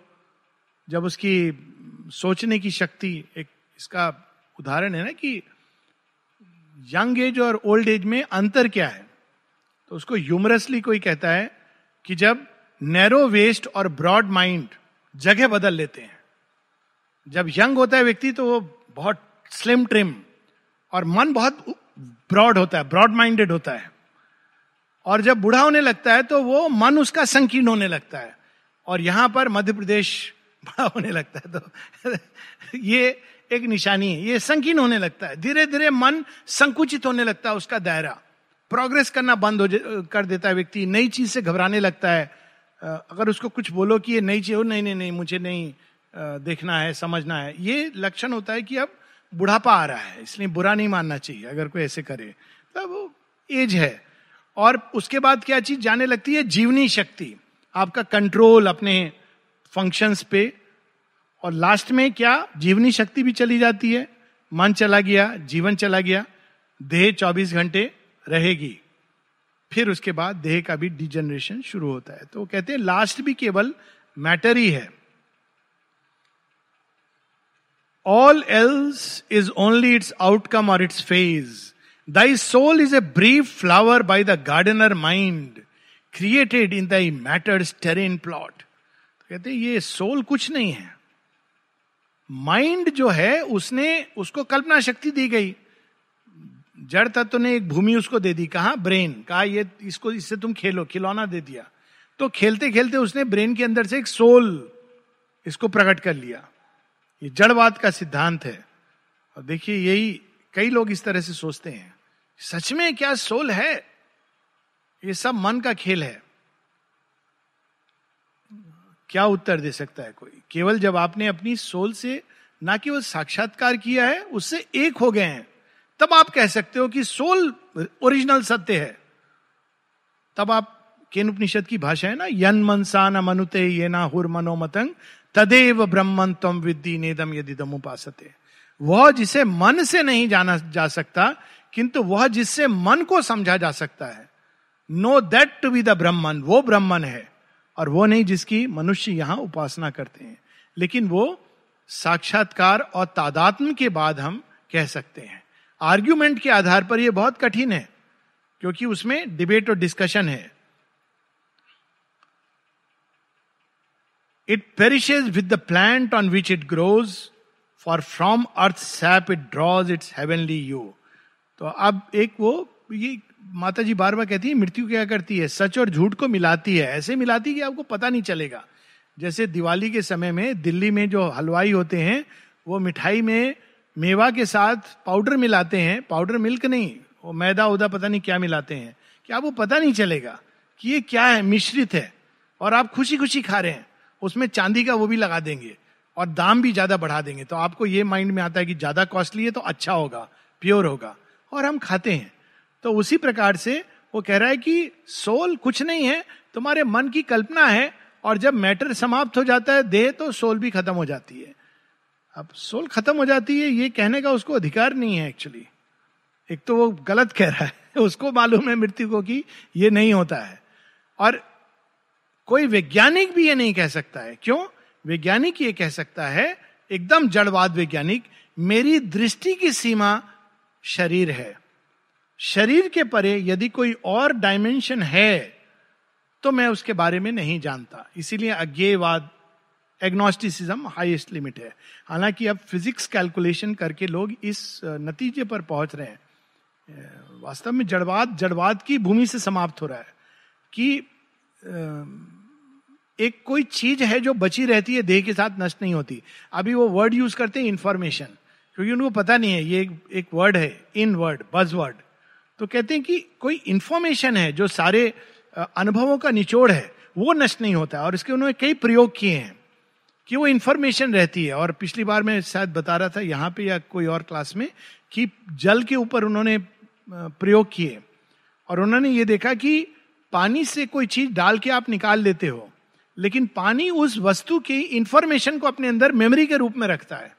Speaker 1: जब उसकी सोचने की शक्ति एक इसका उदाहरण है ना कि यंग एज और ओल्ड एज में अंतर क्या है? तो उसको ह्यूमरसली कोई कहता है कि जब नैरो वेस्ट और ब्रॉड माइंड जगह बदल लेते हैं, जब यंग होता है व्यक्ति तो वो बहुत स्लिम, ट्रिम, और मन बहुत ब्रॉड होता है, ब्रॉड माइंडेड होता है, और जब बूढ़ा होने लगता है तो वो मन उसका संकीर्ण होने लगता है, और यहाँ पर मध्य प्रदेश बड़ा होने लगता है तो। [laughs] ये एक निशानी है। ये संकीर्ण होने लगता है। धीरे धीरे मन संकुचित होने लगता है उसका दायरा। प्रोग्रेस करना बंद हो कर देता है व्यक्ति। नई चीज़ से घबराने लगता है। अगर उसको कुछ बोलो कि ये नई चीज़ हो नहीं नहीं नहीं, मुझे नहीं देखना है, समझना है। ये लक्षण होता है कि अब बुढ़ापा आ रहा है, इसलिए बुरा नहीं मानना चाहिए, अगर कोई ऐसे करे। तो वो एज है। और उसके बाद क्या चीज़ जाने लगती है? जीवनी शक्ति। आपका कंट्रोल, अपने फ़ंक्शंस पे, और लास्ट में क्या? जीवनी शक्ति भी चली जाती है। मन चला गया, जीवन चला गया, देह 24 घंटे रहेगी। फिर उसके बाद देह का भी डिजेनरेशन शुरू होता है। तो कहते हैं लास्ट भी केवल मैटर ही है। All else is only its outcome or its phase thy soul is a brief flower by the gardener mind created in thy matter's terrain plot कहते ये सोल कुछ नहीं है। माइंड जो है, उसने, उसको कल्पना शक्ति दी गई। जड़ तत्व ने एक भूमि उसको दे दी। कहा? ब्रेन। कहा, ये, इसको, इससे तुम खेलो, खिलौना दे दिया। तो खेलते खेलते उसने ब्रेन के अंदर से एक सोल इसको प्रकट कर लिया। ये जड़वाद का सिद्धांत है। और देखिए, यही कई लोग इस तरह से सोचते हैं। सच में क्या सोल है? ये सब मन का खेल है। क्या उत्तर दे सकता है कोई? केवल जब आपने अपनी सोल से ना केवल साक्षात्कार किया है, उससे एक हो गए हैं, तब आप कह सकते हो कि सोल ओरिजिनल सत्य है। तब आप केन उपनिषद की भाषा है ना, यन मनसा न मनुते ये ना हुर मनोमतंग तदेव ब्रह्मन तम विद्धि नेदम यदि दम उपासते वह जिसे मन से नहीं जाना जा सकता, किंतु वह जिससे मन को समझा जा सकता है, know that to be the Brahman, वो ब्रह्मन है। और वो नहीं जिसकी मनुष्य यहाँ उपासना करते हैं। लेकिन वो साक्षात्कार और तादात्म के बाद हम कह सकते हैं। आर्ग्यूमेंट के आधार पर यह बहुत कठिन है, क्योंकि उसमें डिबेट और डिस्कशन है। It perishes with the plant on which it grows for from earth sap it draws its heavenly hue तो अब एक वो, ये माता जी बार बार कहती है, मृत्यु क्या करती है? सच और झूठ को मिलाती है। ऐसे मिलाती कि आपको पता नहीं चलेगा। जैसे दिवाली के समय में दिल्ली में जो हलवाई होते हैं, वो मिठाई में मेवा के साथ पाउडर मिलाते हैं। पाउडर मिल्क नहीं, वो मैदा, उदा, पता नहीं क्या मिलाते हैं। कि आपको पता नहीं चलेगा कि ये क्या है? मिश्रित है और आप खुशी खुशी खा रहे हैं। उसमें चांदी का वो भी लगा देंगे और दाम भी ज़्यादा बढ़ा देंगे। तो आपको ये माइंड में आता है कि ज़्यादा कॉस्टली है तो अच्छा होगा, प्योर होगा और हम खाते हैं। तो उसी प्रकार से वो कह रहा है कि सोल कुछ नहीं है, तुम्हारे मन की कल्पना है और जब मैटर समाप्त हो जाता है देह तो सोल भी खत्म हो जाती है। अब सोल खत्म हो जाती है, ये कहने का उसको अधिकार नहीं है एक्चुअली एक तो वो गलत कह रहा है, उसको मालूम है मृत्यु को कि ये नहीं होता है। और कोई वैज्ञानिक भी ये नहीं कह सकता है। क्यों? वैज्ञानिक ये कह सकता है, एकदम जड़वाद वैज्ञानिक, मेरी दृष्टि की सीमा शरीर है। शरीर के परे यदि कोई और डायमेंशन है तो मैं उसके बारे में नहीं जानता। इसीलिए अज्ञेयवाद एग्नोस्टिसिज्म हाईएस्ट लिमिट है। हालाँकि अब फिजिक्स कैलकुलेशन करके लोग इस नतीजे पर पहुँच रहे हैं। वास्तव में जड़वाद जड़वाद की भूमि से समाप्त हो रहा है कि एक कोई चीज़ है जो बची रहती है, देह के साथ नष्ट नहीं होती। अभी वो वर्ड यूज़ करते हैं इंफॉर्मेशन क्योंकि उनको पता नहीं है, ये एक वर्ड है इन वर्ड बज वर्ड तो कहते हैं कि कोई इंफॉर्मेशन है, जो सारे अनुभवों का निचोड़ है, वो नष्ट नहीं होता और इसके उन्होंने कई प्रयोग किए हैं कि वो इंफॉर्मेशन रहती है। और पिछली बार मैं शायद बता रहा था, यहाँ पे या कोई और क्लास में, कि जल के ऊपर उन्होंने प्रयोग किए। और उन्होंने ये देखा कि पानी से कोई चीज़ डाल के आप निकाल लेते हो, लेकिन पानी उस वस्तु की इंफॉर्मेशन को अपने अंदर मेमोरी के रूप में रखता है।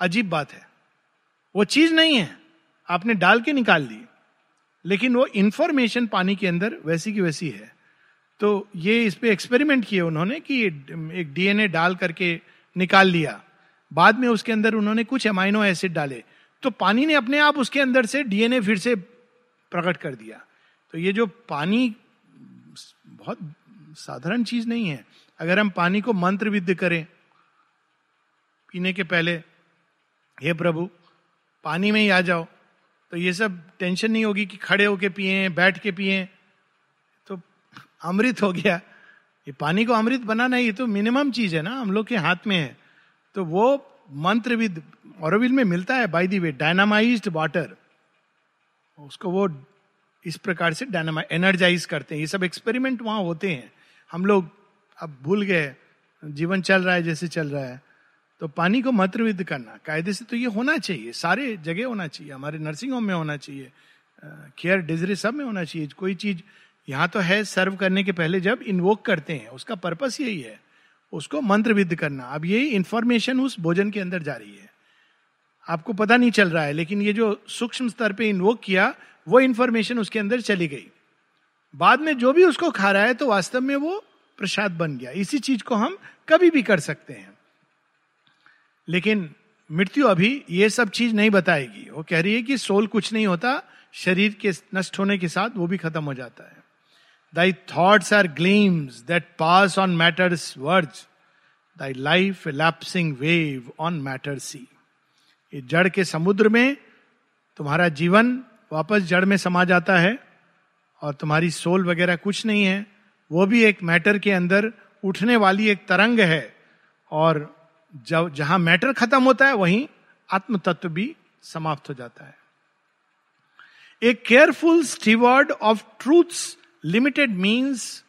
Speaker 1: अजीब बात है। वो चीज़ नहीं है। आपने डाल के निकाल ली। लेकिन वो इंफॉर्मेशन पानी के अंदर वैसी की वैसी है। तो ये इस पर एक्सपेरिमेंट किए उन्होंने कि एक डीएनए डाल करके निकाल लिया। बाद में उसके अंदर उन्होंने कुछ अमाइनो एसिड डाले। तो पानी ने अपने आप उसके अंदर से डीएनए फिर से प्रकट कर दिया। तो ये जो पानी बहुत साधारण चीज़ नहीं है। अगर हम पानी को मंत्र विद्ध करें, पीने के पहले, हे प्रभु, पानी में ही आ जाओ। तो ये सब टेंशन नहीं होगी कि खड़े होके पिए, बैठ के पिए। तो अमृत हो गया। ये पानी को अमृत बनाना ये तो मिनिमम चीज़ है ना, हम लोग के हाथ में है। तो वो मंत्र विद औरविल में मिलता है बाई दी वे डायनामाइज वाटर उसको वो इस प्रकार से डायनामा एनर्जाइज करते हैं। ये सब एक्सपेरिमेंट वहाँ होते हैं। हम लोग अब भूल गए। जीवन चल रहा है जैसे चल रहा है। तो पानी को मंत्रविद करना, कायदे से तो ये होना चाहिए, सारे जगह होना चाहिए, हमारे नर्सिंग होम में होना चाहिए केयर डिजरी सब में होना चाहिए, कोई चीज़ यहाँ तो है सर्व करने के पहले जब इन्वोक करते हैं, उसका पर्पस यही है, उसको मंत्रविद करना। अब यही इंफॉर्मेशन उस भोजन के अंदर जा रही है। आपको पता नहीं चल रहा है, लेकिन ये जो सूक्ष्म स्तर पे इन्वोक किया, वो इंफॉर्मेशन उसके अंदर चली गई। बाद में जो भी उसको खा रहा है तो वास्तव में वो प्रसाद बन गया। इसी चीज़ को हम कभी भी कर सकते हैं। लेकिन मृत्यु अभी ये सब चीज़ नहीं बताएगी। वो कह रही है कि सोल कुछ नहीं होता, शरीर के नष्ट होने के साथ वो भी खत्म हो जाता है। Thy thoughts are gleams that pass on matter's words thy life lapsing wave on matter sea ये जड़ के समुद्र में तुम्हारा जीवन वापस जड़ में समा जाता है और तुम्हारी सोल वगैरह कुछ नहीं है। वो भी एक मैटर के अंदर उठने वाली एक तरंग है और जब जहाँ मैटर खत्म होता है, वहीं आत्म तत्व भी समाप्त हो जाता है। A careful steward of truths limited means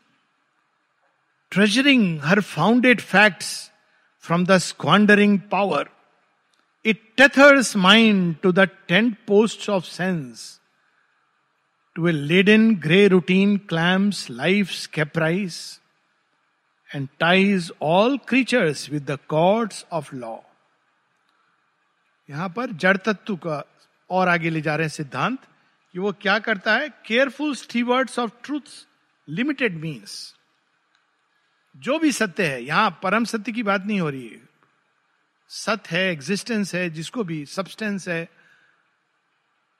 Speaker 1: treasuring her founded facts from the squandering power it tethers mind to the tent post of sense to a leaden grey routine clamps life's caprice. And ties all creatures with the cords of law. यहाँ पर जड़ तत्व का और आगे ले जा रहे हैं सिद्धांत कि वो क्या करता है? Careful stewards of truth limited means जो भी सत्य है, यहाँ परम सत्य की बात नहीं हो रही है। सत्य है एग्जिस्टेंस है, जिसको भी सब्सटेंस है,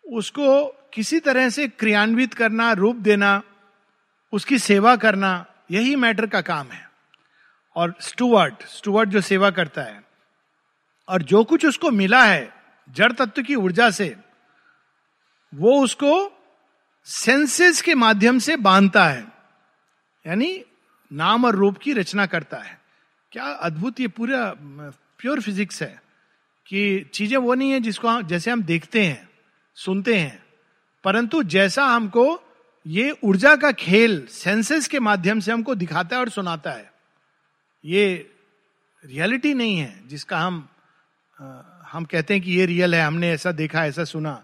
Speaker 1: उसको किसी तरह से क्रियान्वित करना, रूप देना, उसकी सेवा करना, यही मैटर का काम है। और स्टूवर्ट स्टूवर्ट जो सेवा करता है। और जो कुछ उसको मिला है, जड़ तत्व की ऊर्जा से, वो उसको सेंसेस के माध्यम से बांधता है। यानी नाम और रूप की रचना करता है। क्या अद्भुत ये पूरा, प्योर फिजिक्स है कि चीज़ें वो नहीं है जिसको हम, जैसे हम देखते हैं, सुनते हैं। परंतु जैसा हमको ये ऊर्जा का खेल सेंसेस के माध्यम से हमको दिखाता है और सुनाता है। ये रियलिटी नहीं है जिसका हम हम कहते हैं कि ये रियल है, हमने ऐसा देखा, ऐसा सुना।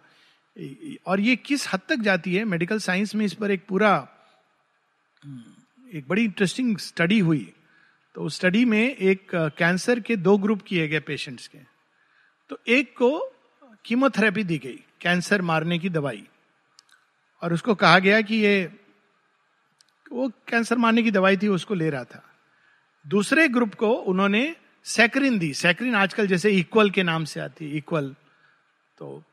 Speaker 1: और ये किस हद तक जाती है? मेडिकल साइंस में इस पर एक पूरा, एक बड़ी इंटरेस्टिंग स्टडी हुई। तो उस स्टडी में एक कैंसर के दो ग्रुप किए गए पेशेंट्स के। तो एक को कीमोथेरेपी दी गई कैंसर मारने की दवाई। और उसको कहा गया कि ये, वो कैंसर मारने की दवाई थी, उसको ले रहा था। दूसरे ग्रुप को उन्होंने सैक्रिन दी। सैक्रिन आजकल जैसे इक्वल के नाम से आती है इक्वल तो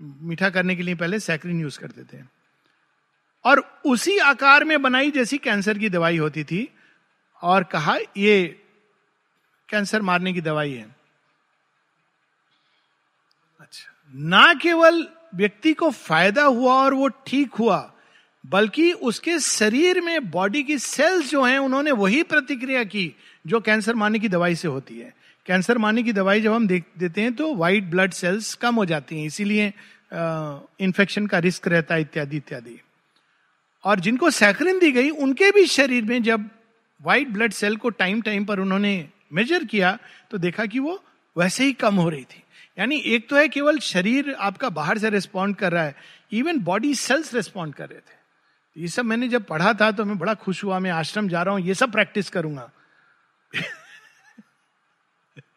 Speaker 1: मीठा करने के लिए पहले सैक्रिन यूज़ करते थे और उसी आकार में बनाई जैसी कैंसर की दवाई होती थी और कहा, ये कैंसर मारने की दवाई है। अच्छा। ना केवल व्यक्ति को फ़ायदा हुआ और वो ठीक हुआ बल्कि उसके शरीर में बॉडी की सेल्स जो हैं, उन्होंने वही प्रतिक्रिया की जो कैंसर मारने की दवाई से होती है। कैंसर मारने की दवाई जब हम देख, देते हैं तो व्हाइट ब्लड सेल्स कम हो जाती हैं, इसीलिए इन्फेक्शन का रिस्क रहता है, इत्यादि इत्यादि। और जिनको सैकरिन दी गई, उनके भी शरीर में जब व्हाइट ब्लड सेल को टाइम टाइम पर उन्होंने मेजर किया तो देखा कि वो वैसे ही कम हो रही थी। यानी एक तो है केवल शरीर आपका बाहर से रिस्पॉन्ड कर रहा है इवन बॉडी सेल्स रिस्पॉन्ड कर रहे थे। ये सब मैंने जब पढ़ा था तो मैं बड़ा खुश हुआ, मैं आश्रम जा रहा हूँ, ये सब प्रैक्टिस करूँगा।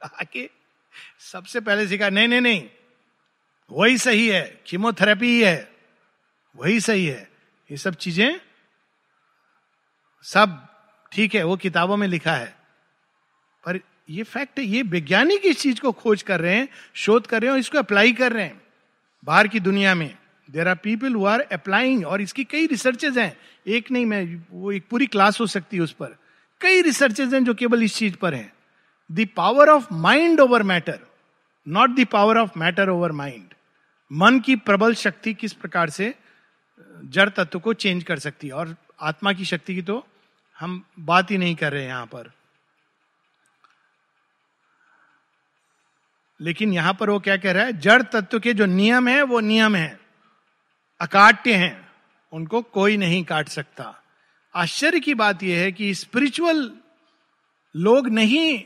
Speaker 1: आके सबसे पहले सीखा नहीं नहीं नहीं, वही सही है कीमोथेरेपी ही है, वही सही है, ये सब चीज़ें सब ठीक है, वो किताबों में लिखा है। पर ये फैक्ट है, ये वैज्ञानिक इस चीज़ को खोज कर रहे हैं, शोध कर रहे हैं और इसको अप्लाई कर रहे हैं, बाहर की दुनिया में। There are people who are applying और इसकी कई रिसर्चेज हैं। एक नहीं, मैं, वो एक पूरी क्लास हो सकती है उस पर। कई रिसर्चेज हैं जो केवल इस चीज़ पर हैं। The power of mind over matter not the power of matter over mind मन की प्रबल शक्ति किस प्रकार से, जड़ तत्व को चेंज कर सकती है? और आत्मा की शक्ति की तो हम बात ही नहीं कर रहे हैं यहाँ पर। लेकिन यहाँ पर वो क्या कह रहा है? जड़ तत्व के जो नियम है, वो नियम है। अकाट्य हैं, उनको कोई नहीं काट सकता। आश्चर्य की बात यह है कि स्पिरिचुअल लोग नहीं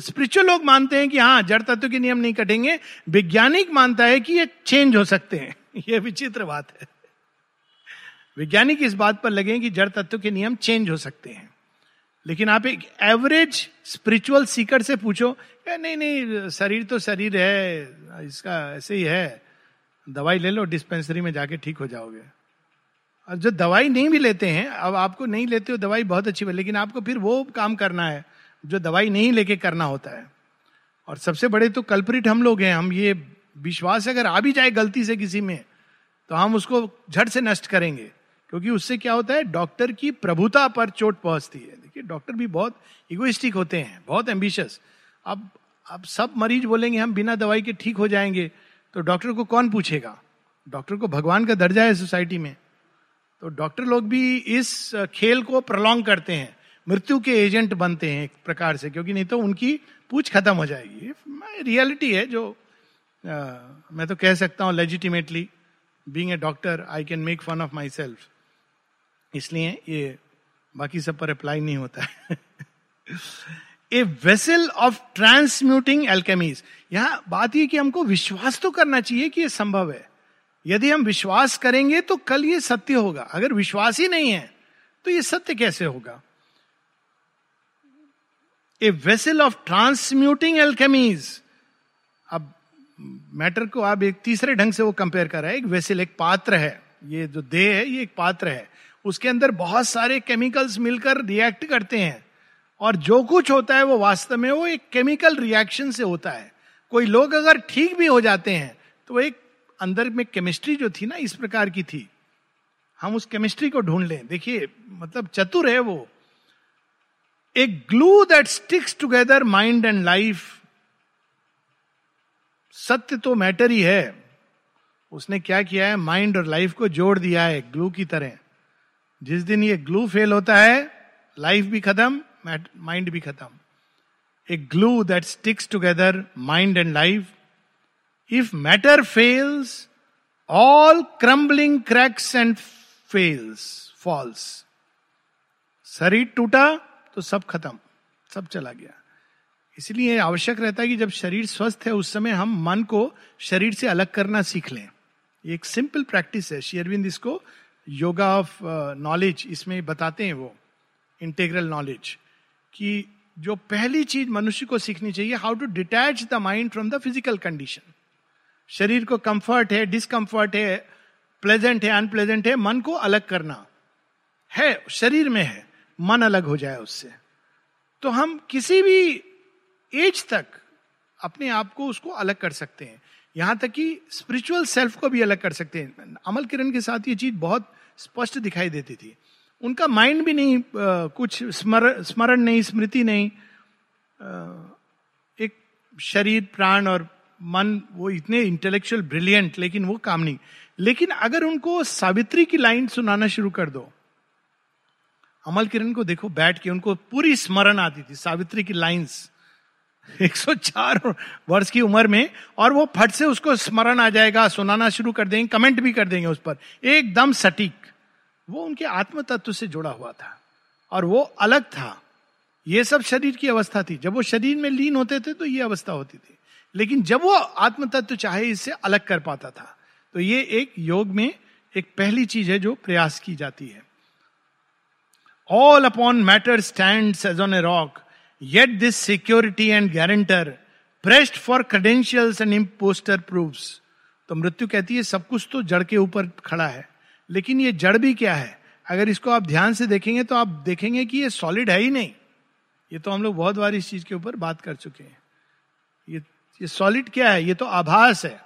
Speaker 1: स्पिरिचुअल लोग मानते हैं कि हाँ जड़ तत्व के नियम नहीं कटेंगे, वैज्ञानिक मानता है कि ये चेंज हो सकते हैं। [laughs] यह विचित्र बात है। वैज्ञानिक इस बात पर लगे कि जड़ तत्व के नियम चेंज हो सकते हैं। लेकिन आप एक एवरेज स्पिरिचुअल सीकर से पूछो नहीं नहीं, शरीर तो शरीर है, इसका ऐसे ही है। दवाई ले लो डिस्पेंसरी में जाके ठीक हो जाओगे। और जो दवाई नहीं भी लेते हैं, अब आपको नहीं लेते हो, दवाई बहुत अच्छी है, लेकिन आपको फिर वो काम करना है, जो दवाई नहीं लेके करना होता है। और सबसे बड़े तो कल्परिट हम लोग हैं, हम ये विश्वास अगर आ भी जाए गलती से किसी में तो हम उसको झट से नष्ट करेंगे। क्योंकि उससे क्या होता है डॉक्टर की प्रभुता पर चोट पहुँचती है। देखिए डॉक्टर भी बहुत इगोइस्टिक होते हैं, बहुत एम्बिशियस अब अब सब मरीज़ बोलेंगे, हम बिना दवाई के ठीक हो जाएँगे। तो डॉक्टर को कौन पूछेगा? डॉक्टर को भगवान का दर्जा है सोसाइटी में। तो डॉक्टर लोग भी इस खेल को प्रलोंग करते हैं। मृत्यु के एजेंट बनते हैं एक प्रकार से क्योंकि नहीं तो उनकी पूछ खत्म हो जाएगी। रियलिटी है जो आ, मैं तो कह सकता हूँ legitimately being a doctor I can make fun of myself इसलिए ये बाकी सब पर अप्लाई नहीं होता है। [laughs] A vessel of transmuting alchemies यहाँ बात यह कि हमको विश्वास तो करना चाहिए कि यह संभव है। यदि हम विश्वास करेंगे तो कल ये सत्य होगा। अगर विश्वास ही नहीं है तो ये सत्य कैसे होगा? A vessel of transmuting alchemies अब मैटर को आप एक तीसरे ढंग से वो कंपेयर कर रहा है। एक वेसल एक पात्र है। ये जो देह है, ये एक पात्र है। उसके अंदर बहुत सारे केमिकल्स मिलकर रिएक्ट करते हैं। और जो कुछ होता है वो वास्तव में वो एक केमिकल रिएक्शन से होता है। कोई लोग अगर ठीक भी हो जाते हैं तो एक अंदर में केमिस्ट्री जो थी ना, इस प्रकार की थी। हम उस केमिस्ट्री को ढूंढ लें। देखिए मतलब चतुर है वो। एक glue that sticks together mind and life सत्य तो मैटर ही है। उसने क्या किया है? माइंड और लाइफ को जोड़ दिया है ग्लू की तरह। जिस दिन ये ग्लू फेल होता है लाइफ भी खत्म। माइंड भी खत्म। A glue that sticks together mind and life if matter fails all crumbling cracks and fails falls शरीर टूटा तो सब खत्म, सब चला गया। इसलिए आवश्यक रहता है कि जब शरीर स्वस्थ है, उस समय हम मन को शरीर से अलग करना सीख लें। एक सिंपल प्रैक्टिस है। शेयरविंद इसको योगा ऑफ़ नॉलेज इसमें बताते हैं वो इंटेग्रल नॉलेज कि जो पहली चीज़ मनुष्य को सीखनी चाहिए how to detach the mind from the physical condition शरीर को कंफर्ट है डिसकंफर्ट है प्लेजेंट है अनप्लेजेंट है, मन को अलग करना है, शरीर में है, मन अलग हो जाए उससे। तो हम किसी भी एज तक अपने आप को उसको अलग कर सकते हैं। यहाँ तक कि स्पिरिचुअल सेल्फ को भी अलग कर सकते हैं। अमल किरण के साथ ये चीज़ बहुत स्पष्ट दिखाई देती थी। उनका माइंड भी नहीं कुछ स्मरण स्मरण नहीं, स्मृति नहीं। एक शरीर, प्राण और मन, वो इतने इंटेलेक्चुअल ब्रिलियंट लेकिन वो काम नहीं। लेकिन अगर उनको सावित्री की लाइन सुनाना शुरू कर दो, अमल किरण को देखो बैठ के, उनको पूरी स्मरण आती थी, सावित्री की लाइंस। [laughs] 104 वर्ष की उम्र में, और वो फट से उसको स्मरण आ जाएगा, सुनाना शुरू कर देंगे, कमेंट भी कर देंगे उस पर। एकदम सटीक। वो उनके आत्म तत्व से जुड़ा हुआ था और वो अलग था। ये सब शरीर की अवस्था थी। जब वो शरीर में लीन होते थे तो ये अवस्था होती थी। लेकिन जब वो आत्म तत्व चाहे इससे अलग कर पाता था तो ये एक योग में एक पहली चीज़ है जो प्रयास की जाती है। All upon matter stand as on a rock yet this security and guarantor pressed for credentials and imposter proofs तो मृत्यु कहती है, सब कुछ तो जड़ के ऊपर खड़ा है। लेकिन ये जड़ भी क्या है? अगर इसको आप ध्यान से देखेंगे तो आप देखेंगे कि ये सॉलिड है ही नहीं। ये तो हम लोग बहुत बार इस चीज़ के ऊपर बात कर चुके हैं। ये ये सॉलिड क्या है? ये तो आभास है।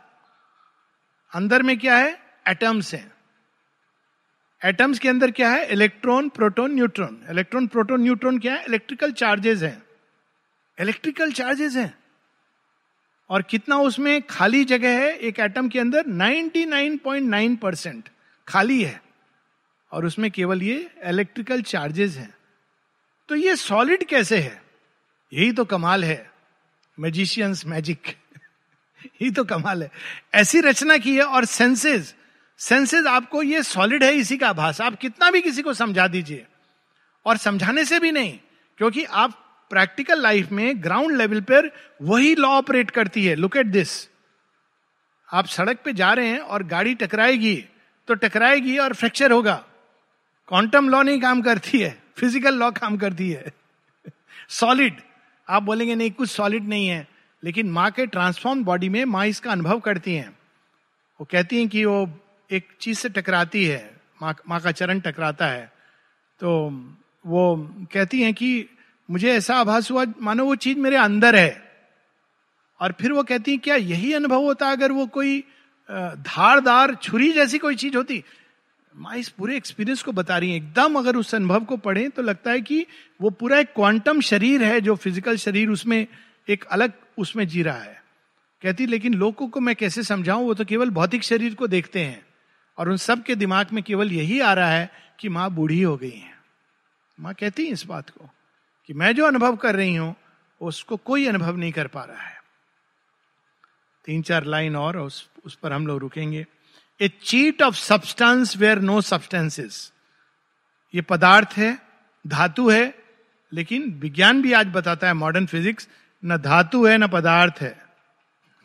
Speaker 1: अंदर में क्या है? एटम्स हैं। एटम्स के अंदर क्या है? Electron proton neutron electron proton neutron क्या है? इलेक्ट्रिकल चार्जेस हैं। इलेक्ट्रिकल चार्जेस हैं। और कितना उसमें खाली जगह है? एक एटम के अंदर 99.9 परसेंट खाली है और उसमें केवल ये इलेक्ट्रिकल चार्जेस हैं। तो ये सॉलिड कैसे है? यही तो कमाल है। मैजिशियंस मैजिक [laughs] यही तो कमाल है। ऐसी रचना की है और सेंसेस सेंसेस आपको ये सॉलिड है इसी का आभास। आप कितना भी किसी को समझा दीजिए। और समझाने से भी नहीं, क्योंकि आप प्रैक्टिकल लाइफ में ग्राउंड लेवल पर वही लॉ ऑपरेट करती है। लुक एट दिस आप सड़क पे जा रहे हैं और गाड़ी टकराएगी। तो टकराएगी और फ्रैक्चर होगा। क्वांटम लॉ नहीं काम करती है, फ़िज़िकल लॉ काम करती है। सॉलिड, आप बोलेंगे, नहीं, कुछ सॉलिड नहीं है। लेकिन माँ के ट्रांसफॉर्म बॉडी में माँ इसका अनुभव करती हैं। वो कहती हैं कि वो एक चीज़ से टकराती है, माँ माँ का चरण टकराता है। तो वो कहती हैं कि, मुझे ऐसा आभास हुआ, मानो वो चीज़ मेरे अंदर है। और फिर वो कहती है, क्या यही अनुभव होता अगर वो कोई धारदार, छुरी जैसी कोई चीज़ होती। माँ, इस पूरे एक्सपीरियंस को बता रही है। एकदम अगर उस अनुभव को पढ़ें तो लगता है कि वो पूरा एक क्वांटम शरीर है, जो फ़िज़िकल शरीर उसमें एक अलग उसमें जी रहा है। कहती, लेकिन लोगों को मैं कैसे समझाऊं? वो तो केवल भौतिक शरीर को देखते हैं और उन सब के दिमाग में केवल यही आ रहा है कि माँ बूढ़ी हो गई है। माँ कहती है इस बात को कि मैं जो अनुभव कर रही हूँ, उसको कोई अनुभव नहीं कर पा रहा है। तीन चार लाइन और उस, उस पर हम लोग रुकेंगे। A cheat of substance where no substances ये पदार्थ है धातु है लेकिन विज्ञान भी आज बताता है मॉडर्न फिजिक्स न धातु है न पदार्थ है।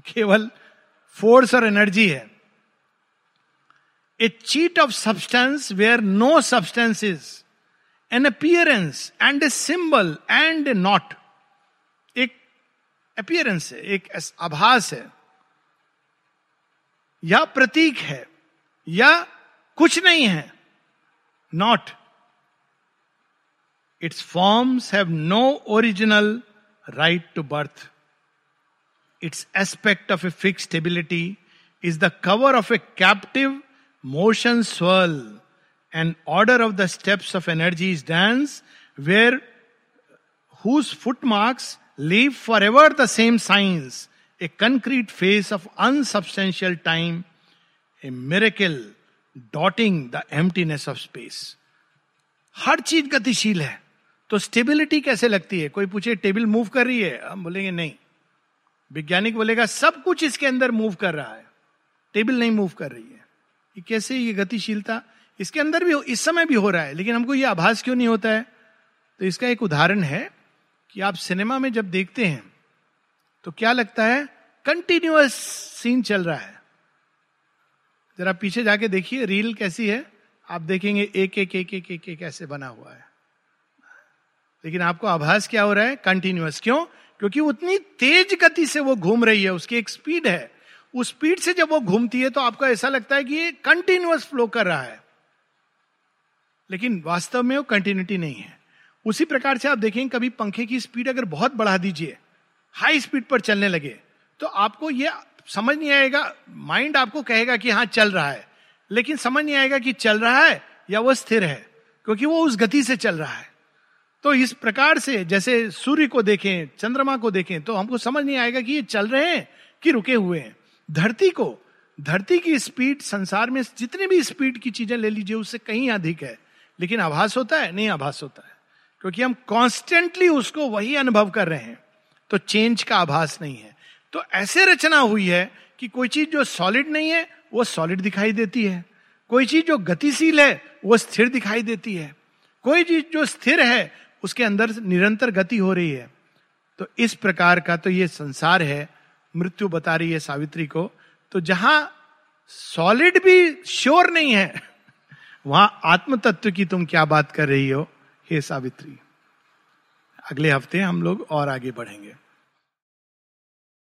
Speaker 1: केवल फोर्स और एनर्जी है। A cheat of substance where no substance is an appearance and a symbol and a knot एक अपियरेंस है एक आभास है। या प्रतीक है, या कुछ नहीं है not its forms have no original right to birth its aspect of a fix stability is the cover of a captive motion swirl and order of the steps of energy is dance where whose foot marks leave for ever the same signs a concrete face of unsubstantial time a miracle dotting the emptiness of space हर चीज़ गतिशील है। तो stability कैसे लगती है? कोई पूछे table move कर रही है? हम बोलेंगे, नहीं. वैज्ञानिक बोलेगा, सब कुछ इसके अंदर मूव कर रहा है। टेबल नहीं मूव कर रही है। ये कैसे ये गतिशीलता? इसके अंदर भी इस समय भी हो रहा है, लेकिन हमको ये आभास क्यों नहीं होता है? तो इसका एक उदाहरण है कि आप सिनेमा में जब देखते हैं तो क्या लगता है? कंटिन्यूअस सीन चल रहा है। जरा पीछे जाके देखिए रील कैसी है? आप देखेंगे एक एक एक एक एक ऐसे बना हुआ है। लेकिन आपको आभास क्या हो रहा है? कंटिन्यूअस क्यों? क्योंकि उतनी तेज गति से वो घूम रही है, उसकी एक स्पीड है। उस स्पीड से जब वो घूमती है तो आपको ऐसा लगता है कि ये कंटिन्यूअस फ्लो कर रहा है। लेकिन वास्तव में वो कंटिन्यूटी नहीं है। उसी प्रकार से आप देखेंगे कभी पंखे की स्पीड अगर बहुत बढ़ा दीजिए हाई स्पीड पर चलने लगे। तो आपको ये समझ नहीं आएगा, माइंड आपको कहेगा कि हाँ चल रहा है, लेकिन समझ नहीं आएगा कि चल रहा है या वो स्थिर है, क्योंकि वो उस गति से चल रहा है। तो इस प्रकार से जैसे सूर्य को देखें, चंद्रमा को देखें तो हमको समझ नहीं आएगा कि ये चल रहे हैं कि रुके हुए हैं। धरती को, धरती की स्पीड संसार में जितनी भी स्पीड की चीज़ें ले लीजिए, उससे कहीं अधिक है, लेकिन आभास होता है, नहीं आभास होता है, क्योंकि हम कॉन्स्टेंटली उसको वही अनुभव कर रहे हैं। तो चेंज का आभास नहीं है। तो ऐसे रचना हुई है कि कोई चीज़ जो सॉलिड नहीं है, वो सॉलिड दिखाई देती है। कोई चीज़ जो गतिशील है, वो स्थिर दिखाई देती है। कोई चीज़ जो स्थिर है, उसके अंदर निरंतर गति हो रही है। तो इस प्रकार का तो ये संसार है, मृत्यु बता रही है सावित्री को। तो जहाँ सॉलिड भी श्योर नहीं है, वहाँ आत्म तत्व की तुम क्या बात कर रही हो, हे सावित्री। अगले हफ़्ते हम लोग और आगे बढ़ेंगे।